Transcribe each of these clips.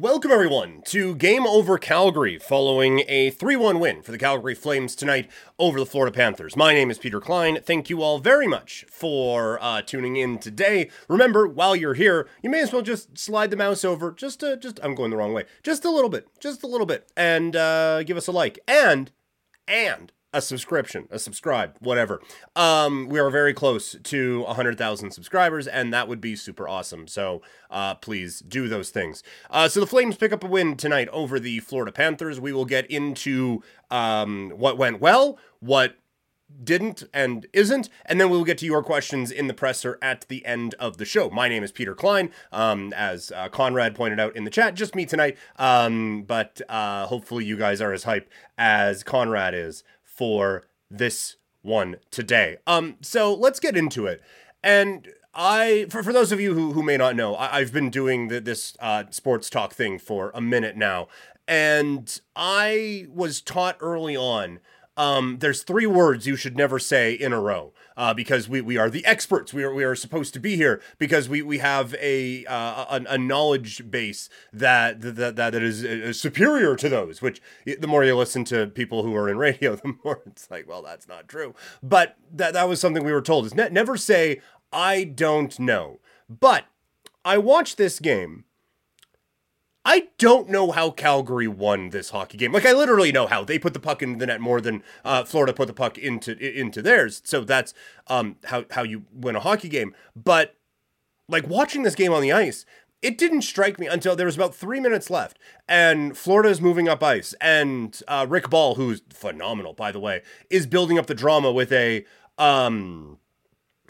Welcome, everyone, to Game Over Calgary following a 3 1 win for the Calgary Flames tonight over the Florida Panthers. My name is Peter Klein. Thank you all very much for uh, tuning in today. Remember, while you're here, you may as well just slide the mouse over just to, just, I'm going the wrong way, just a little bit, just a little bit, and uh, give us a like. And, and, a subscription, a subscribe, whatever. Um, we are very close to 100,000 subscribers, and that would be super awesome. So uh, please do those things. Uh, so the Flames pick up a win tonight over the Florida Panthers. We will get into um, what went well, what didn't and isn't, and then we'll get to your questions in the presser at the end of the show. My name is Peter Klein, um, as uh, Conrad pointed out in the chat, just me tonight, um, but uh, hopefully you guys are as hype as Conrad is for this one today. Um, so let's get into it. And I, for, for those of you who, who may not know, I, have been doing the, this uh, sports talk thing for a minute now. And I was taught early on um, there's three words you should never say in a row uh, because we, we are the experts. We are, we are supposed to be here because we, we have a, uh, a, a knowledge base that that, that is uh, superior to those. Which the more you listen to people who are in radio, the more it's like, well, that's not true. But that that was something we were told is ne- never say I don't know. But I watched this game I don't know how Calgary won this hockey game. Like I literally know how they put the puck in the net more than uh, Florida put the puck into into theirs. So that's um, how how you win a hockey game. But like watching this game on the ice, it didn't strike me until there was about three minutes left, and Florida is moving up ice, and uh, Rick Ball, who's phenomenal by the way, is building up the drama with a um,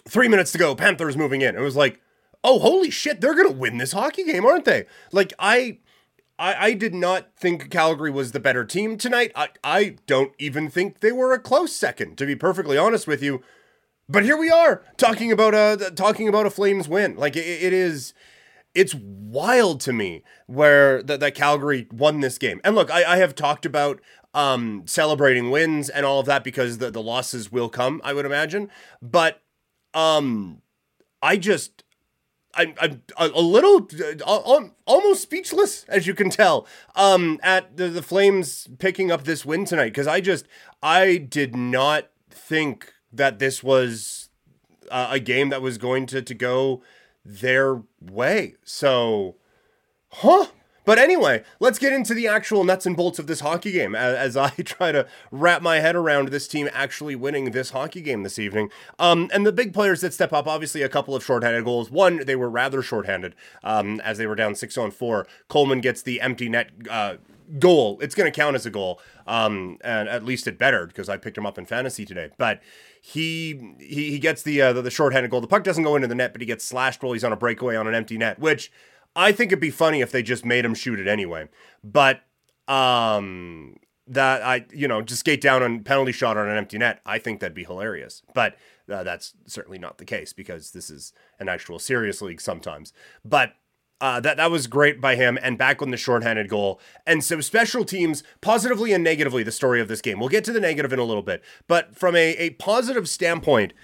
three minutes to go. Panthers moving in. It was like oh holy shit they're gonna win this hockey game aren't they like i I, I did not think Calgary was the better team tonight. I, I don't even think they were a close second, to be perfectly honest with you. But here we are talking about a talking about a Flames win. Like it, it is, it's wild to me where that, that Calgary won this game. And look, I, I have talked about um, celebrating wins and all of that because the, the losses will come, I would imagine. But um, I just I'm, I'm a little almost speechless as you can tell um at the, the flames picking up this win tonight because i just i did not think that this was uh, a game that was going to to go their way. So huh but anyway, let's get into the actual nuts and bolts of this hockey game as, I try to wrap my head around this team actually winning this hockey game this evening. Um, and the big players that step up, obviously, a couple of shorthanded goals. One, they were rather shorthanded um, as they were down six on four. Coleman gets the empty net. Uh, goal. It's going to count as a goal, um, and at least it better because I picked him up in fantasy today. But he he, he gets the, uh, the the shorthanded goal. The puck doesn't go into the net, but he gets slashed while he's on a breakaway on an empty net, which I think it'd be funny if they just made him shoot it anyway. But um that I you know just skate down on penalty shot on an empty net. I think that'd be hilarious. But uh, that's certainly not the case because this is an actual serious league sometimes. But uh, that that was great by him, and back on the shorthanded goal. And so special teams, positively and negatively, the story of this game. We'll get to the negative in a little bit, but from a, a positive standpoint,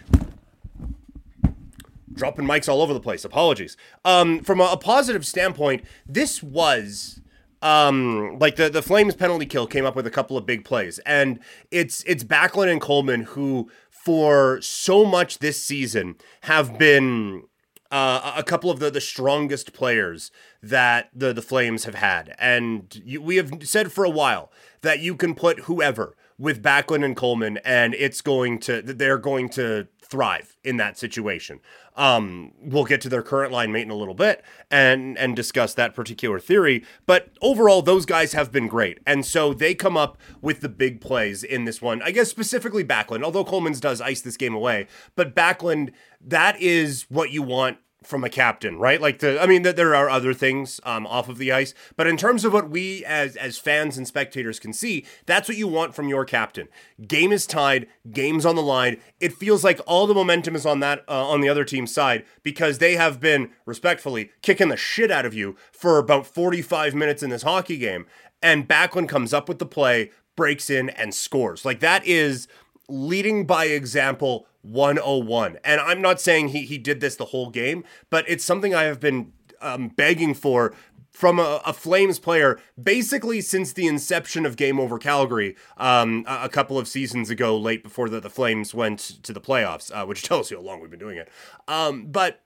dropping mics all over the place. Apologies. Um, from a, a positive standpoint, this was um like the the Flames penalty kill came up with a couple of big plays, and it's it's Backlund and Coleman who for so much this season have been uh, a couple of the, the strongest players that the, the Flames have had. And you, we have said for a while that you can put whoever with Backlund and Coleman, and it's going to they're going to thrive in that situation. Um, we'll get to their current line mate in a little bit and and discuss that particular theory. But overall, those guys have been great, and so they come up with the big plays in this one. I guess specifically Backlund, although Coleman's does ice this game away, but Backlund, that is what you want from a captain, right? Like the, I mean, that there are other things um, off of the ice, but in terms of what we as as fans and spectators can see, that's what you want from your captain. Game is tied, game's on the line. It feels like all the momentum is on that uh, on the other team's side because they have been respectfully kicking the shit out of you for about 45 minutes in this hockey game, and Backlund comes up with the play, breaks in and scores. Like that is leading by example 101. And I'm not saying he, he did this the whole game, but it's something I have been um, begging for from a, a, Flames player basically since the inception of Game Over Calgary um, a, a, couple of seasons ago, late before the, the Flames went to the playoffs, uh, which tells you how long we've been doing it. Um, but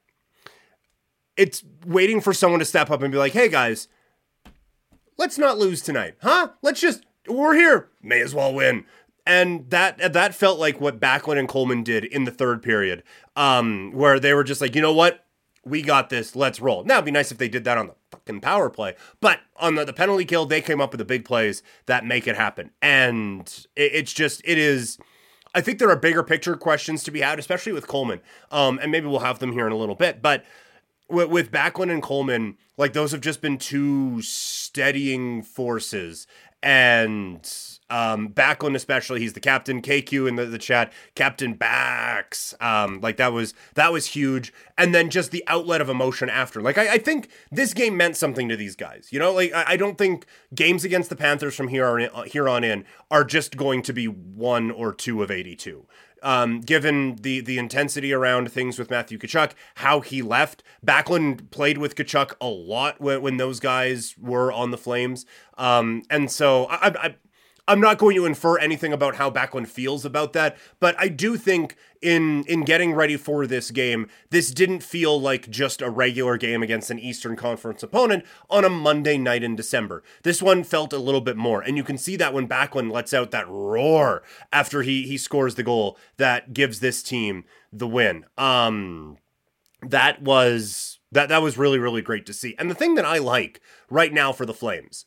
it's waiting for someone to step up and be like, hey guys, let's not lose tonight, huh? Let's just, we're here, may as well win and that that felt like what Backlund and Coleman did in the third period, um, where they were just like, you know what, we got this, let's roll. Now it'd be nice if they did that on the fucking power play, but on the, the penalty kill, they came up with the big plays that make it happen, and it, it's just it is. I think there are bigger picture questions to be had, especially with Coleman, um, and maybe we'll have them here in a little bit, but. With, with Backlund and Coleman, like those have just been two steadying forces, and um, Backlund especially, he's the captain. KQ in the, the chat, Captain Backs. Um, like that was that was huge. And then just the outlet of emotion after. Like I, I think this game meant something to these guys. You know, like I, I don't think games against the Panthers from here on in, uh, here on in are just going to be one or two of eighty two. Um, given the the intensity around things with Matthew Tkachuk, how he left. Backlund played with Tkachuk a lot when, when those guys were on the Flames, um, and so I, I, I'm not going to infer anything about how Backlund feels about that, but I do think in in getting ready for this game, this didn't feel like just a regular game against an Eastern Conference opponent on a Monday night in December. This one felt a little bit more, and you can see that when Backlund lets out that roar after he he scores the goal that gives this team the win. Um, that was that that was really really great to see. And the thing that I like right now for the Flames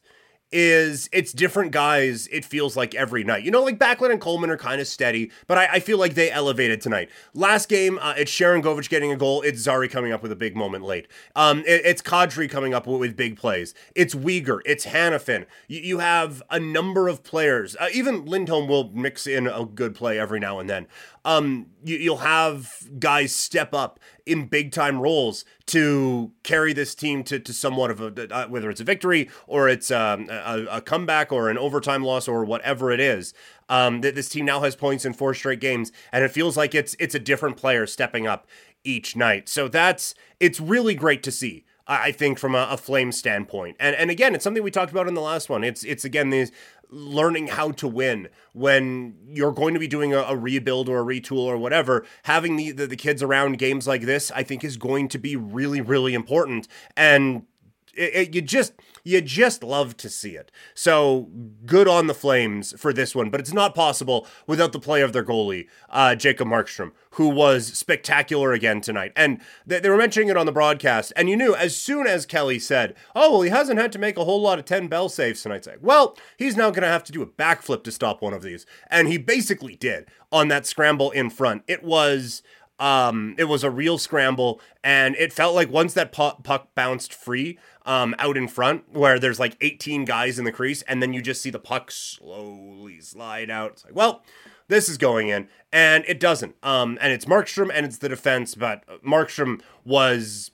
is it's different guys, it feels like every night. You know, like Backlund and Coleman are kind of steady, but I, I, feel like they elevated tonight. Last game, uh, it's Sharangovich getting a goal. It's Zary coming up with a big moment late. Um, it, it's Kadri coming up with, with, big plays. It's Weegar. It's Hanifin. You, you have a number of players. Uh, even Lindholm will mix in a good play every now and then um, you, will have guys step up in big time roles to carry this team to, to somewhat of a uh, whether it's a victory or it's um, a, a, comeback or an overtime loss or whatever it is. Um, that this team now has points in four straight games, and it feels like it's it's a different player stepping up each night. So that's it's really great to see. I think from a, a flame standpoint. And and again, it's something we talked about in the last one. It's it's again these learning how to win when you're going to be doing a, a rebuild or a retool or whatever. Having the, the the kids around games like this, I think, is going to be really really important. And it, it, you just you just love to see it. So good on the Flames for this one, but it's not possible without the play of their goalie, uh, Jacob Markstrom, who was spectacular again tonight. And they, they were mentioning it on the broadcast, and you knew as soon as Kelly said, "Oh well, he hasn't had to make a whole lot of ten bell saves tonight." Say, well, he's now going to have to do a backflip to stop one of these, and he basically did on that scramble in front. It was um, it was a real scramble, and it felt like once that puck, puck bounced free um, out in front, where there's like 18 guys in the crease, and then you just see the puck slowly slide out. It's like, well, this is going in, and it doesn't. Um, and it's Markstrom and it's the defense, but Markstrom was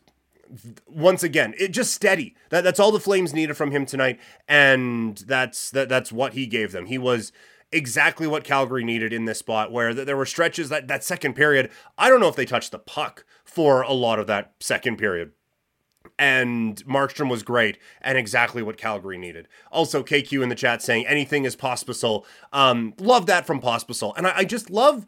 once again it just steady that that's all the flames needed from him tonight and that's that that's what he gave them he was exactly what Calgary needed in this spot where there were stretches that that second period, I don't know if they touched the puck for a lot of that second period. And Markstrom was great and exactly what Calgary needed. Also, KQ in the chat saying anything is Pospisil. Um, love that from Pospisil. And I, I just love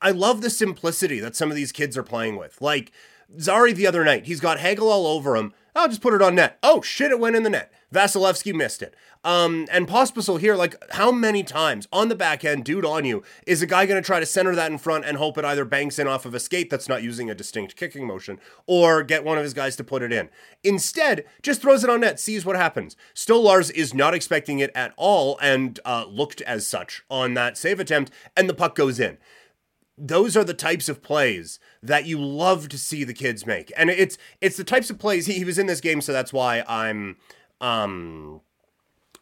I love the simplicity that some of these kids are playing with. Like Zary the other night, he's got Hagel all over him I'll just put it on net. Oh shit, it went in the net. Vasilevskiy missed it. Um, and Pospisil here, like how many times on the back end, dude on you, is a guy going to try to center that in front and hope it either banks in off of a skate that's not using a distinct kicking motion, or get one of his guys to put it in. Instead, just throws it on net, sees what happens. Stolarz is not expecting it at all and uh, looked as such on that save attempt, and the puck goes in those are the types of plays that you love to see the kids make. And it's it's the types of plays he, he was in this game so that's why i'm um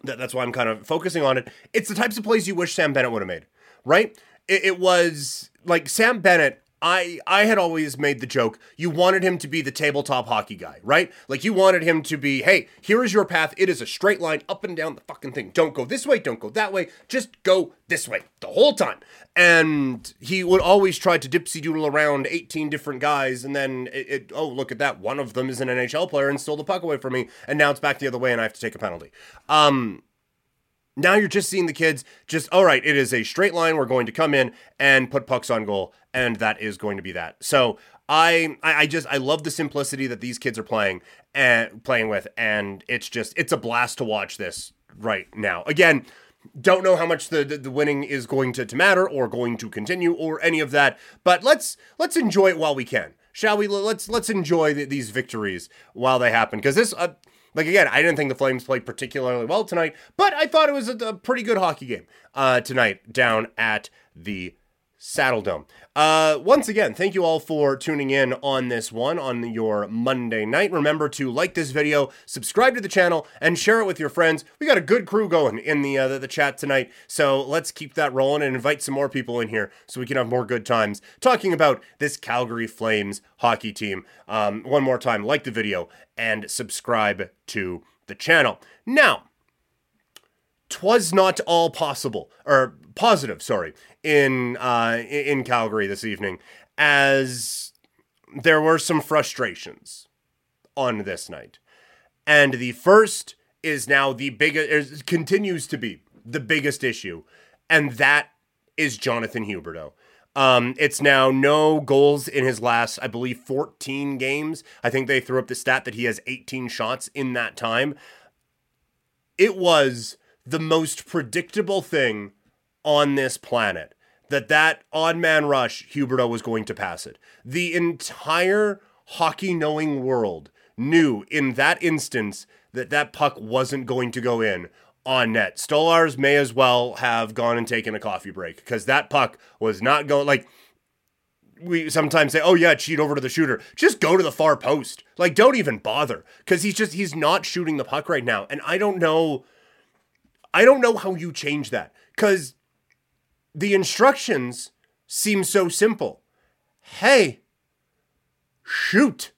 that, that's why i'm kind of focusing on it. It's the types of plays you wish sam bennett would have made right? It, it was like sam bennett I I had always made the joke you wanted him to be the tabletop hockey guy, right? Like you wanted him to be, hey, here is your path. It is a straight line up and down the fucking thing. Don't go this way, don't go that way. Just go this way the whole time. And he would always try to dipsy doodle around 18 different guys and then it, it oh, look at that. One of them is an NHL player and stole the puck away from me and now it's back the other way and I have to take a penalty. Um now you're just seeing the kids just all right it is a straight line we're going to come in and put pucks on goal and that is going to be that so I, I just I love the simplicity that these kids are playing and playing with, and it's just it's a blast to watch this right now. Again, don't know how much the, the, the, winning is going to, to matter or going to continue or any of that, but let's let's enjoy it while we can, shall we? Let's let's enjoy the, these victories while they happen because this. Uh, like again, I didn't think the Flames played particularly well tonight, but I thought it was a, a pretty good hockey game uh, tonight down at the Saddledome. Uh, once again, thank you all for tuning in on this one on your Monday night. Remember to like this video, subscribe to the channel, and share it with your friends. We got a good crew going in the, uh, the, the chat tonight, so let's keep that rolling and invite some more people in here so we can have more good times talking about this Calgary Flames hockey team. Um, one more time, like the video and subscribe to the channel. Now, twas not all possible or positive, sorry, in uh, in Calgary this evening, as there were some frustrations on this night, and the first is now the biggest continues to be the biggest issue, and that is Jonathan Huberdeau. Um, it's now no goals in his last, I believe, 14 games. I think they threw up the stat that he has 18 shots in that time. It was the most predictable thing on this planet that that odd man rush Huberdeau was going to pass it. The entire hockey knowing world knew in that instance that that puck wasn't going to go in on net. Stolarz may as well have gone and taken a coffee break because that puck was not going like we sometimes say, "Oh yeah, cheat over to the shooter." Just go to the far post. Like don't even bother cuz he's just he's not shooting the puck right now. And I don't know I don't know how you change that cuz the instructions seem so simple. Hey, shoot.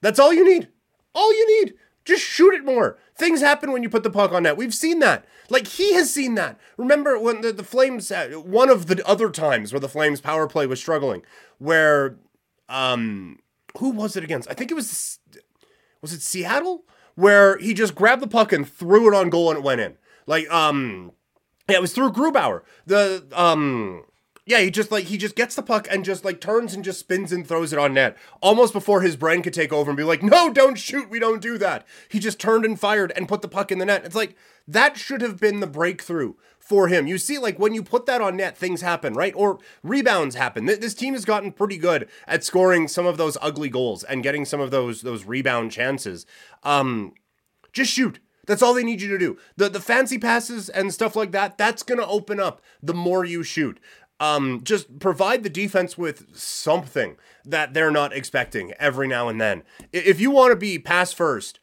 That's all you need. All you need. Just shoot it more. Things happen when you put the puck on net. We've seen that. Like he has seen that. Remember when the, the Flames, uh, one of the other times where the Flames power play was struggling, where, um, who was it against? I think it was, was it Seattle? Where he just grabbed the puck and threw it on goal and it went in. Like, um, yeah, it was through Grubauer. The um yeah, he just like he just gets the puck and just like turns and just spins and throws it on net. Almost before his brain could take over and be like, "No, don't shoot. We don't do that." He just turned and fired and put the puck in the net. It's like that should have been the breakthrough for him. You see like when you put that on net, things happen, right? Or rebounds happen. This team has gotten pretty good at scoring some of those ugly goals and getting some of those those rebound chances. Um just shoot. That's all they need you to do. The the fancy passes and stuff like that, that's going to open up the more you shoot. Um, just provide the defense with something that they're not expecting every now and then. If you want to be pass first,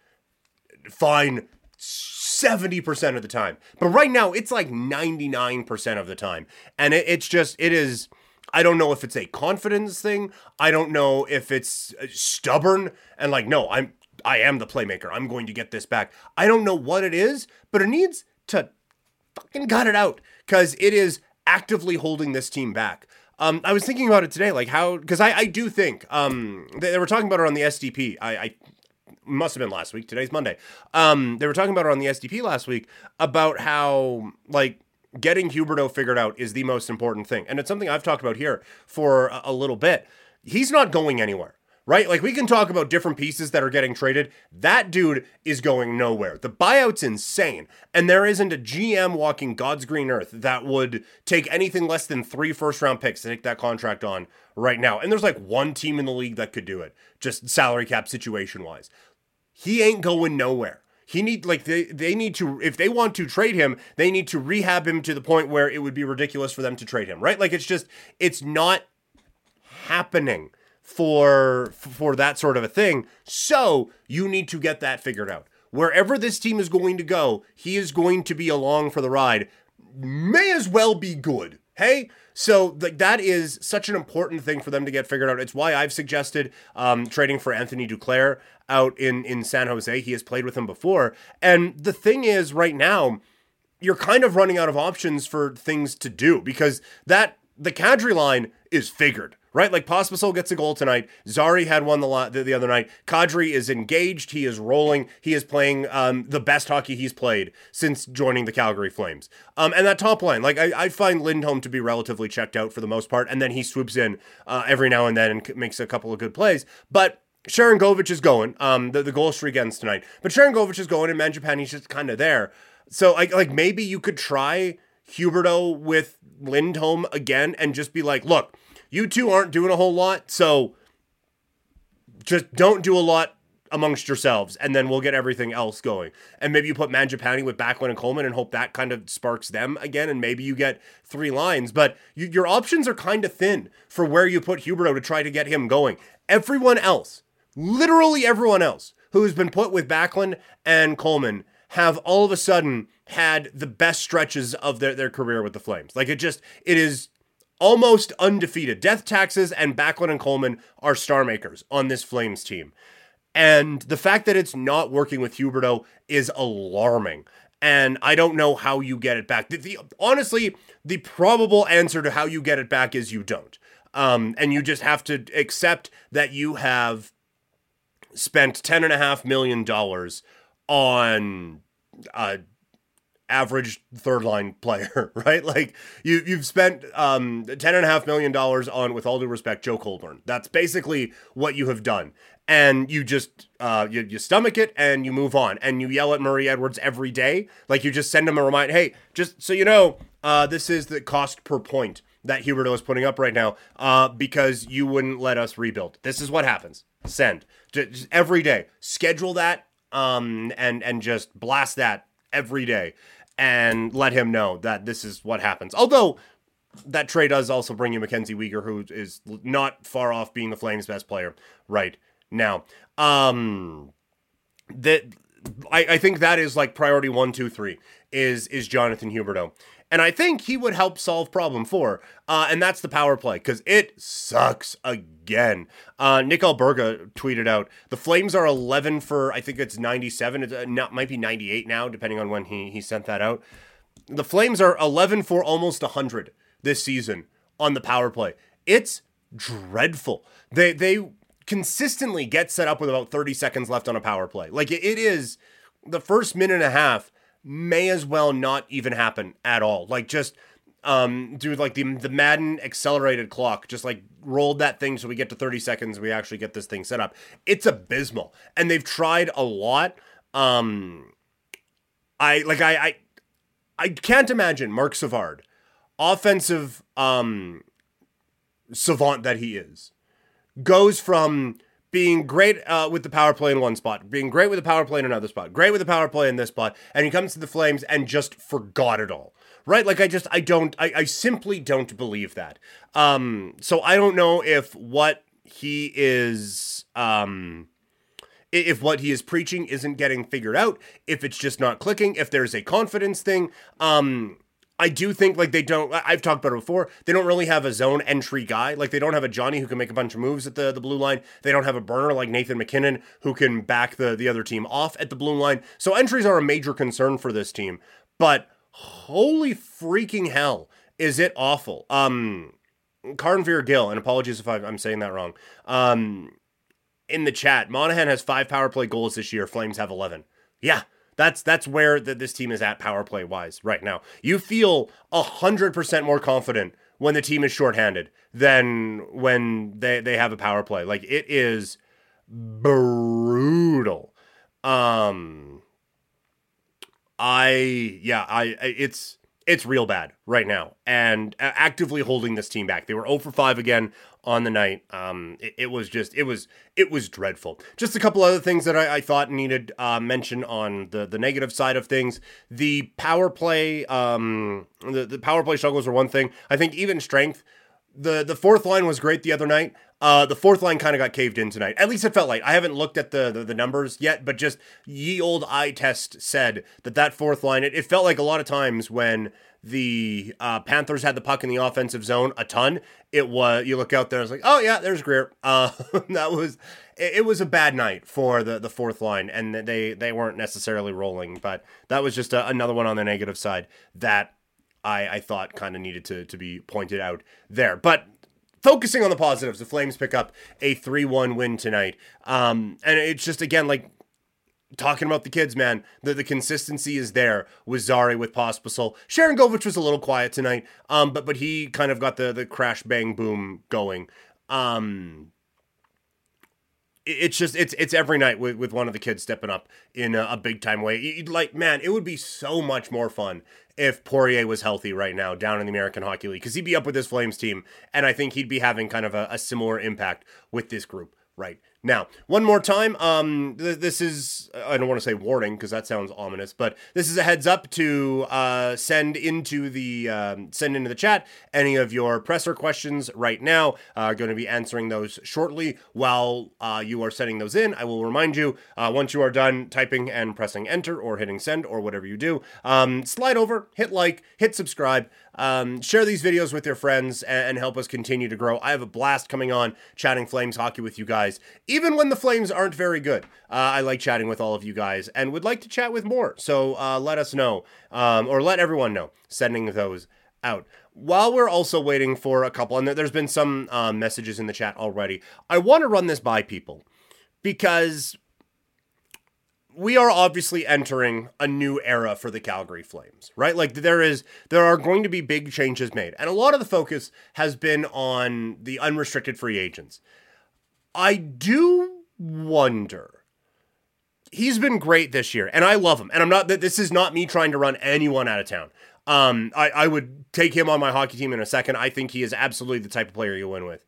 fine 70% of the time. But right now, it's like 99% of the time. And it, it's just, it is. I don't know if it's a confidence thing. I don't know if it's uh, stubborn and like, no, I'm I am the playmaker. I'm going to get this back. I don't know what it is, but it needs to fucking cut it out because it is actively holding this team back. Um, I was thinking about it today, like how, because I, I do think um, they, they, were talking about it on the SDP. I, I must have been last week. Today's Monday. Um, they were talking about it on the SDP last week about how like getting Huberdeau figured out is the most important thing, and it's something I've talked about here for a, a little bit. He's not going anywhere right? Like we can talk about different pieces that are getting traded. That dude is going nowhere. The buyout's insane. And there isn't a GM walking God's green earth that would take anything less than three first round picks to take that contract on right now. And there's like one team in the league that could do it, just salary cap situation wise. He ain't going nowhere. He need like they they need to if they want to trade him, they need to rehab him to the point where it would be ridiculous for them to trade him, right? Like it's just it's not happening for for that sort of a thing. So you need to get that figured out. Wherever this team is going to go, he is going to be along for the ride. May as well be good. Hey, so like that is such an important thing for them to get figured out. It's why I've suggested um, trading for Anthony Duclair out in in San Jose. He has played with him before, and the thing is, right now, you're kind of running out of options for things to do because that the Kadri line is figured right? Like Pospisil gets a goal tonight. Zary had one the, the, the other night. Kadri is engaged. He is rolling. He is playing um, the best hockey he's played since joining the Calgary Flames. Um, and that top line, like I, I, find Lindholm to be relatively checked out for the most part, and then he swoops in uh, every now and then and makes a couple of good plays. But Sharangovich is going. Um, the, the goal streak ends tonight. But Sharangovich is going, and Mangiapane's just kind of there. So like like maybe you could try Huberdeau with Lindholm again and just be like, look, you two aren't doing a whole lot, so just don't do a lot amongst yourselves, and then we'll get everything else going. And maybe you put Mangiapane with Backlund and Coleman and hope that kind of sparks them again, and maybe you get three lines. But you, your options are kind of thin for where you put Huberdeau to try to get him going. Everyone else, literally everyone else, who's been put with Backlund and Coleman have all of a sudden had the best stretches of their, their career with the Flames. Like it just, it is almost undefeated. Death Taxes and Backlund and Coleman are star makers on this Flames team. And the fact that it's not working with Huberdeau is alarming. And I don't know how you get it back. The, the, honestly, the probable answer to how you get it back is you don't. Um, and you just have to accept that you have spent $10.5 million on uh, average third line player, right? Like you you've spent um ten and a half million dollars on, with all due respect, Joe Colborne. That's basically what you have done. And you just uh you, you stomach it and you move on and you yell at Murray Edwards every day. Like you just send him a reminder, hey, just so you know, uh this is the cost per point that Huberdeau is putting up right now, uh, because you wouldn't let us rebuild. This is what happens. Send. Just every day. Schedule that um and and just blast that every day and let him know that this is what happens. Although that trade does also bring you Mackenzie Weegar, who is not far off being the Flames' best player right now. Um, that I, I think that is like priority one, two, three is is Jonathan Huberdeau. And I think he would help solve problem four. Uh, and that's the power play because it sucks again. Uh, Nick Alberga tweeted out the Flames are 11 for, I think it's 97. It uh, might be 98 now, depending on when he, he sent that out. The Flames are 11 for almost 100 this season on the power play. It's dreadful. They, they consistently get set up with about 30 seconds left on a power play. Like it is the first minute and a half may as well not even happen at all. Like just um do like the the Madden accelerated clock just like rolled that thing so we get to 30 seconds we actually get this thing set up. It's abysmal. And they've tried a lot. Um I like I I I can't imagine Marc Savard, offensive um savant that he is, goes from being great uh, with the power play in one spot, being great with the power play in another spot, great with the power play in this spot, and he comes to the Flames and just forgot it all. Right? Like I just I don't I, I simply don't believe that. Um so I don't know if what he is um if what he is preaching isn't getting figured out, if it's just not clicking, if there's a confidence thing. Um I do think like they don't. I've talked about it before. They don't really have a zone entry guy. Like they don't have a Johnny who can make a bunch of moves at the, the blue line. They don't have a burner like Nathan MacKinnon who can back the the other team off at the blue line. So entries are a major concern for this team. But holy freaking hell, is it awful? Um, Carnveer Gill, and apologies if I'm saying that wrong. Um, in the chat, Monahan has five power play goals this year. Flames have eleven. Yeah, that's that's where the, this team is at power play wise right now. You feel hundred percent more confident when the team is shorthanded than when they, they have a power play. Like it is brutal. Um, I yeah, I it's it's real bad right now and actively holding this team back. They were 0 for 5 again on the night. Um, it, it, was just, it was, it was dreadful. Just a couple other things that I, I thought needed uh, mention on the the negative side of things. The power play, um, the the power play struggles are one thing. I think even strength. The the fourth line was great the other night. Uh, the fourth line kind of got caved in tonight. At least it felt like. I haven't looked at the, the, the numbers yet, but just ye old eye test said that that fourth line. It, it felt like a lot of times when the uh, Panthers had the puck in the offensive zone a ton. It was you look out there, it's like, oh yeah, there's Greer. Uh, that was it, it, was a bad night for the the fourth line, and they they weren't necessarily rolling. But that was just a, another one on the negative side that I I thought kind of needed to to be pointed out there. But focusing on the positives, the Flames pick up a 3 1 win tonight. Um, and it's just, again, like talking about the kids, man, the, the consistency is there with Zary, with Pospisil. Sharangovich was a little quiet tonight, um, but but he kind of got the the crash bang boom going. Um, it's just it's it's every night with, with one of the kids stepping up in a, a big time way. You'd like, man, it would be so much more fun if Poirier was healthy right now down in the American Hockey League because he'd be up with his Flames team, and I think he'd be having kind of a, a similar impact with this group right now, one more time, um, th- this is, I don't want to say warning because that sounds ominous, but this is a heads up to uh, send into the, um, send into the chat any of your presser questions right now. Uh, going to be answering those shortly. While uh, you are sending those in, I will remind you, uh, once you are done typing and pressing enter or hitting send or whatever you do, um, slide over, hit like, hit subscribe, um, share these videos with your friends and, and help us continue to grow. I have a blast coming on chatting Flames hockey with you guys even when the Flames aren't very good. Uh, I like chatting with all of you guys and would like to chat with more. So uh, let us know, um, or let everyone know, sending those out. While we're also waiting for a couple, and there's been some uh, messages in the chat already, I want to run this by people because we are obviously entering a new era for the Calgary Flames, right? Like there is there are going to be big changes made. And a lot of the focus has been on the unrestricted free agents. I do wonder. He's been great this year, and I love him. And I'm not. That this is not me trying to run anyone out of town. Um, I, I would take him on my hockey team in a second. I think he is absolutely the type of player you win with.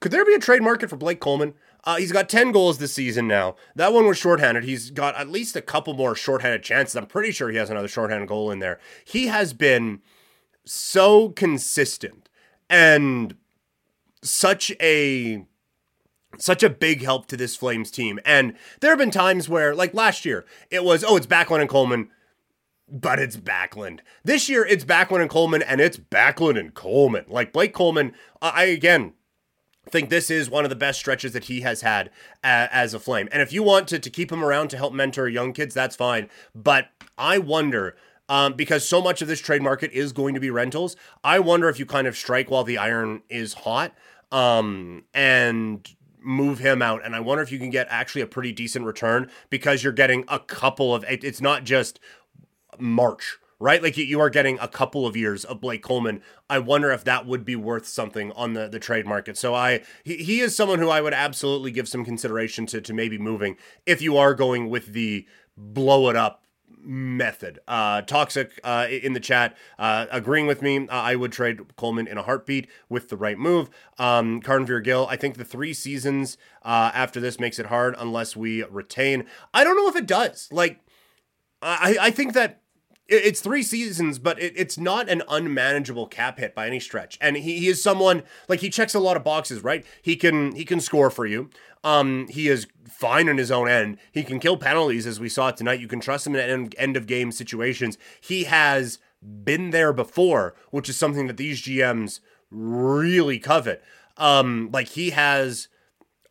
Could there be a trade market for Blake Coleman? Uh, he's got 10 goals this season now. That one was shorthanded. He's got at least a couple more shorthanded chances. I'm pretty sure he has another shorthanded goal in there. He has been so consistent. And such a such a big help to this Flames team. And there have been times where, like last year, it was, oh, it's Backlund and Coleman, but it's Backlund. This year, it's Backlund and Coleman, and it's Backlund and Coleman. Like Blake Coleman, I again think this is one of the best stretches that he has had as a Flame. And if you want to, to keep him around to help mentor young kids, that's fine. But I wonder um, because so much of this trade market is going to be rentals. I wonder if you kind of strike while the iron is hot um, and move him out. And I wonder if you can get actually a pretty decent return because you're getting a couple of, it's not just March, right? Like you, are getting a couple of years of Blake Coleman. I wonder if that would be worth something on the, the trade market. So I he, he is someone who I would absolutely give some consideration to to maybe moving if you are going with the blow it up method. Uh, Toxic uh, in the chat uh, agreeing with me. Uh, I would trade Coleman in a heartbeat with the right move. Um, Gill, I think the three seasons uh, after this makes it hard unless we retain. I don't know if it does. Like, I, I think that it's three seasons, but it, it's not an unmanageable cap hit by any stretch. And he, he is someone like he checks a lot of boxes, right? He can he can score for you. Um, he is fine in his own end. He can kill penalties, as we saw tonight. You can trust him in end, end of game situations. He has been there before, which is something that these GMs really covet. Um, like he has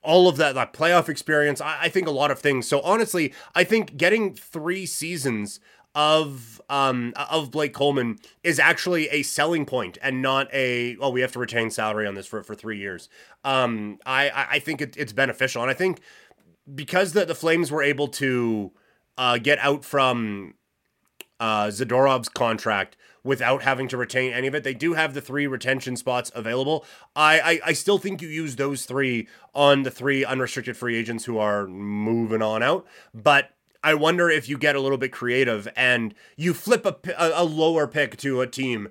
all of that, that playoff experience. I, I think a lot of things. So honestly, I think getting three seasons of um of Blake Coleman is actually a selling point and not a oh we have to retain salary on this for for three years. Um, I I think it, it's beneficial, and I think because the the Flames were able to uh, get out from uh, Zadorov's contract without having to retain any of it. They do have the three retention spots available. I, I, I still think you use those three on the three unrestricted free agents who are moving on out, but I wonder if you get a little bit creative and you flip a, a, lower pick to a team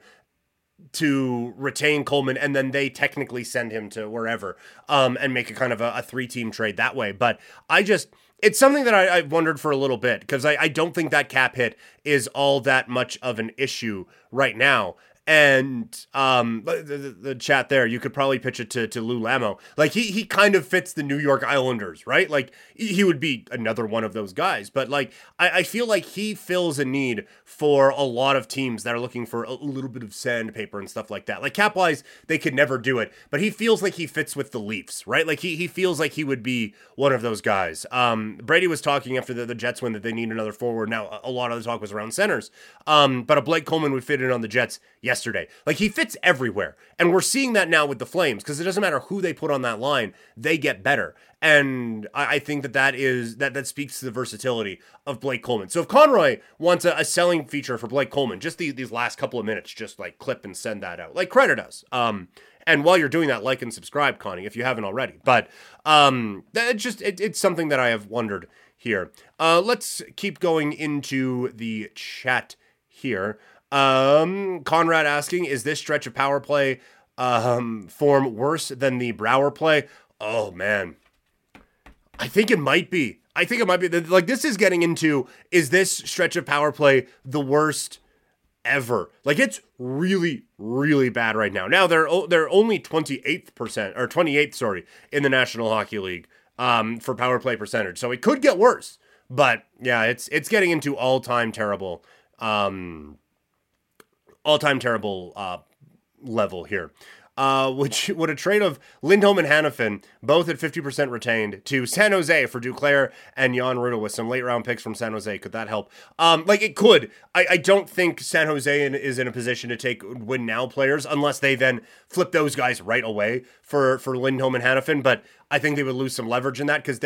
to retain Coleman, and then they technically send him to wherever, um, and make a kind of a, a three team trade that way. But I just it's something that I, have wondered for a little bit because I, I don't think that cap hit is all that much of an issue right now and um the, the, the, chat there you could probably pitch it to, to lou lamo like he he kind of fits the new york islanders right? Like he would be another one of those guys. But like i, I feel like he fills a need for a lot of teams that are looking for a little bit of sandpaper and stuff like that. Like cap wise they could never do it but he feels like he fits with the leafs right? Like he, he feels like he would be one of those guys. Um brady was talking after the, the jets win that they need another forward. Now a lot of the talk was around centers. Um but a blake coleman would fit in on the jets yesterday. Like he fits everywhere. And we're seeing that now with the Flames because it doesn't matter who they put on that line, they get better. And I, I, think that that is that that speaks to the versatility of Blake Coleman. So if Conroy wants a, a selling feature for Blake Coleman, just the, these last couple of minutes, just like clip and send that out, like Credit does. Um, and while you're doing that, like and subscribe, Connie, if you haven't already. But um, just it, it's something that I have wondered here. Uh, let's keep going into the chat here. Um, Conrad asking, is this stretch of power play um, form worse than the Brouwer play? Oh man, I think it might be. I think it might be. Like this is getting into is this stretch of power play the worst ever? Like it's really, really bad right now. Now they're they're only twenty eighth percent or twenty eighth, sorry, in the National Hockey League um, for power play percentage. So it could get worse. But yeah, it's it's getting into all time terrible um, all time terrible uh, level here. Uh, which would a trade of Lindholm and Hanifin, both at 50% retained, to San Jose for Duclair and Jan Rutta with some late round picks from San Jose. Could that help? Um, like it could. I, I don't think San Jose in, is in a position to take win now players unless they then flip those guys right away for, for Lindholm and Hanifin. But I think they would lose some leverage in that because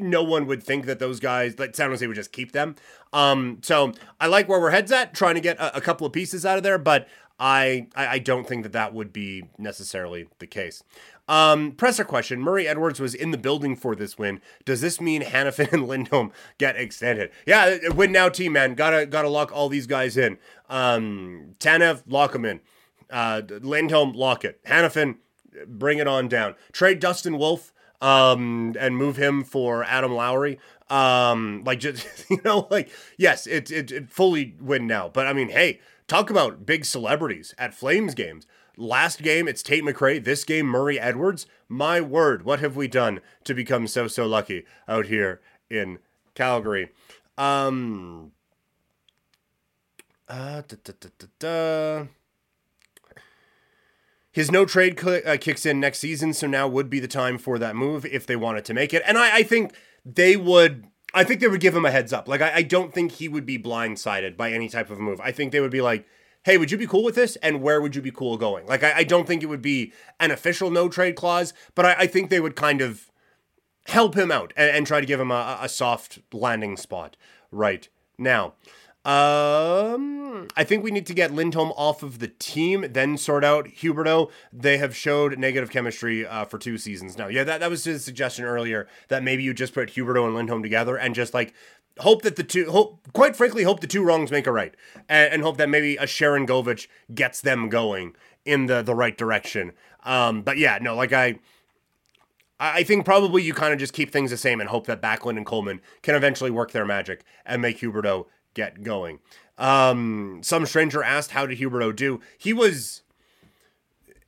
no one would think that those guys like San Jose would just keep them. Um, so I like where we're heads at, trying to get a, a couple of pieces out of there, but I, I don't think that that would be necessarily the case. Um, presser question: Murray Edwards was in the building for this win. Does this mean Hanifin and Lindholm get extended? Yeah, win now team man. Gotta gotta lock all these guys in. Um, Tanev, lock them in. Uh, Lindholm, lock it. Hanifin, bring it on down. Trade Dustin Wolf um, and move him for Adam Lowry. Um, like just you know, like yes, it, it it fully win now. But I mean, hey, talk about big celebrities at Flames games. Last game, it's Tate McRae. This game, Murray Edwards. My word, what have we done to become so so lucky out here in Calgary? Um. Uh, da, da, da, his no trade cl- uh, kicks in next season, so now would be the time for that move if they wanted to make it. And I, I think they would. I think they would give him a heads up. Like I, I don't think he would be blindsided by any type of move. I think they would be like, "Hey, would you be cool with this? And where would you be cool going?" Like I, I don't think it would be an official no trade clause, but I, I think they would kind of help him out and, and try to give him a, a soft landing spot right now. Um, I think we need to get Lindholm off of the team, then sort out Huberdeau. They have showed negative chemistry uh, for two seasons now. Yeah, that, that was his suggestion earlier that maybe you just put Huberdeau and Lindholm together and just like hope that the two, hope, quite frankly, hope the two wrongs make a right, and, and hope that maybe a Sharangovich gets them going in the the right direction. Um, but yeah, no, like I. I think probably you kind of just keep things the same and hope that Backlund and Coleman can eventually work their magic and make Huberdeau get going. Um, some stranger asked, "How did Huberdeau do?" He was,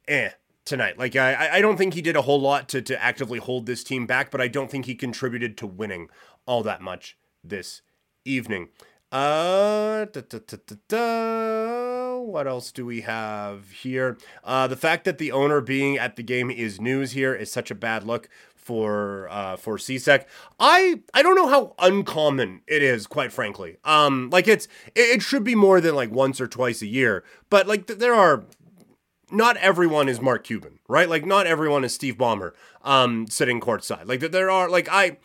eh, tonight. Like I, I don't think he did a whole lot to to actively hold this team back, but I don't think he contributed to winning all that much this evening. Uh, da, da, da, what else do we have here? Uh, the fact that the owner being at the game is news here is such a bad look for uh, for CSEC. I I don't know how uncommon it is, quite frankly. Um, like it's it, it should be more than like once or twice a year, but like th- there are. Not everyone is Mark Cuban, right? Like not everyone is Steve Ballmer, um, sitting courtside. Like there are like I,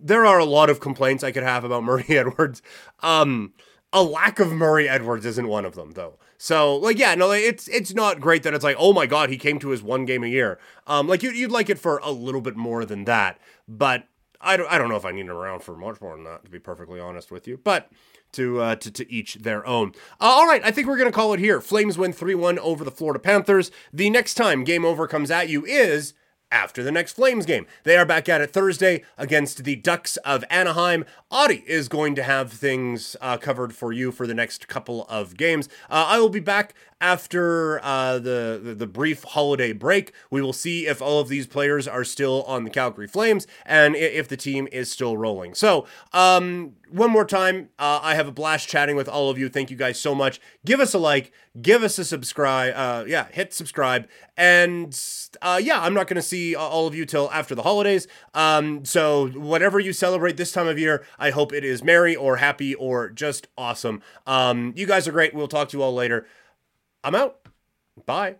there are a lot of complaints I could have about Murray Edwards. Um, a lack of Murray Edwards isn't one of them though. So like yeah, no, it's it's not great that it's like oh my god he came to his one game a year. Um, like you, you'd like it for a little bit more than that, but I don't I don't know if I need him around for much more than that to be perfectly honest with you. But to uh, to, to each their own. Uh, all right, I think we're going to call it here. Flames win 3 1 over the Florida Panthers. The next time Game Over comes at you is after the next Flames game. They are back at it Thursday against the Ducks of Anaheim. Auddie is going to have things uh, covered for you for the next couple of games. Uh, I will be back after uh, the, the, the brief holiday break. We will see if all of these players are still on the Calgary Flames and if the team is still rolling. So, um, one more time, uh, I have a blast chatting with all of you. Thank you guys so much. Give us a like, give us a subscribe. Uh, yeah, hit subscribe. And uh, yeah, I'm not going to see all of you till after the holidays. Um, so whatever you celebrate this time of year, I hope it is merry or happy or just awesome. Um, you guys are great. We'll talk to you all later. I'm out. Bye.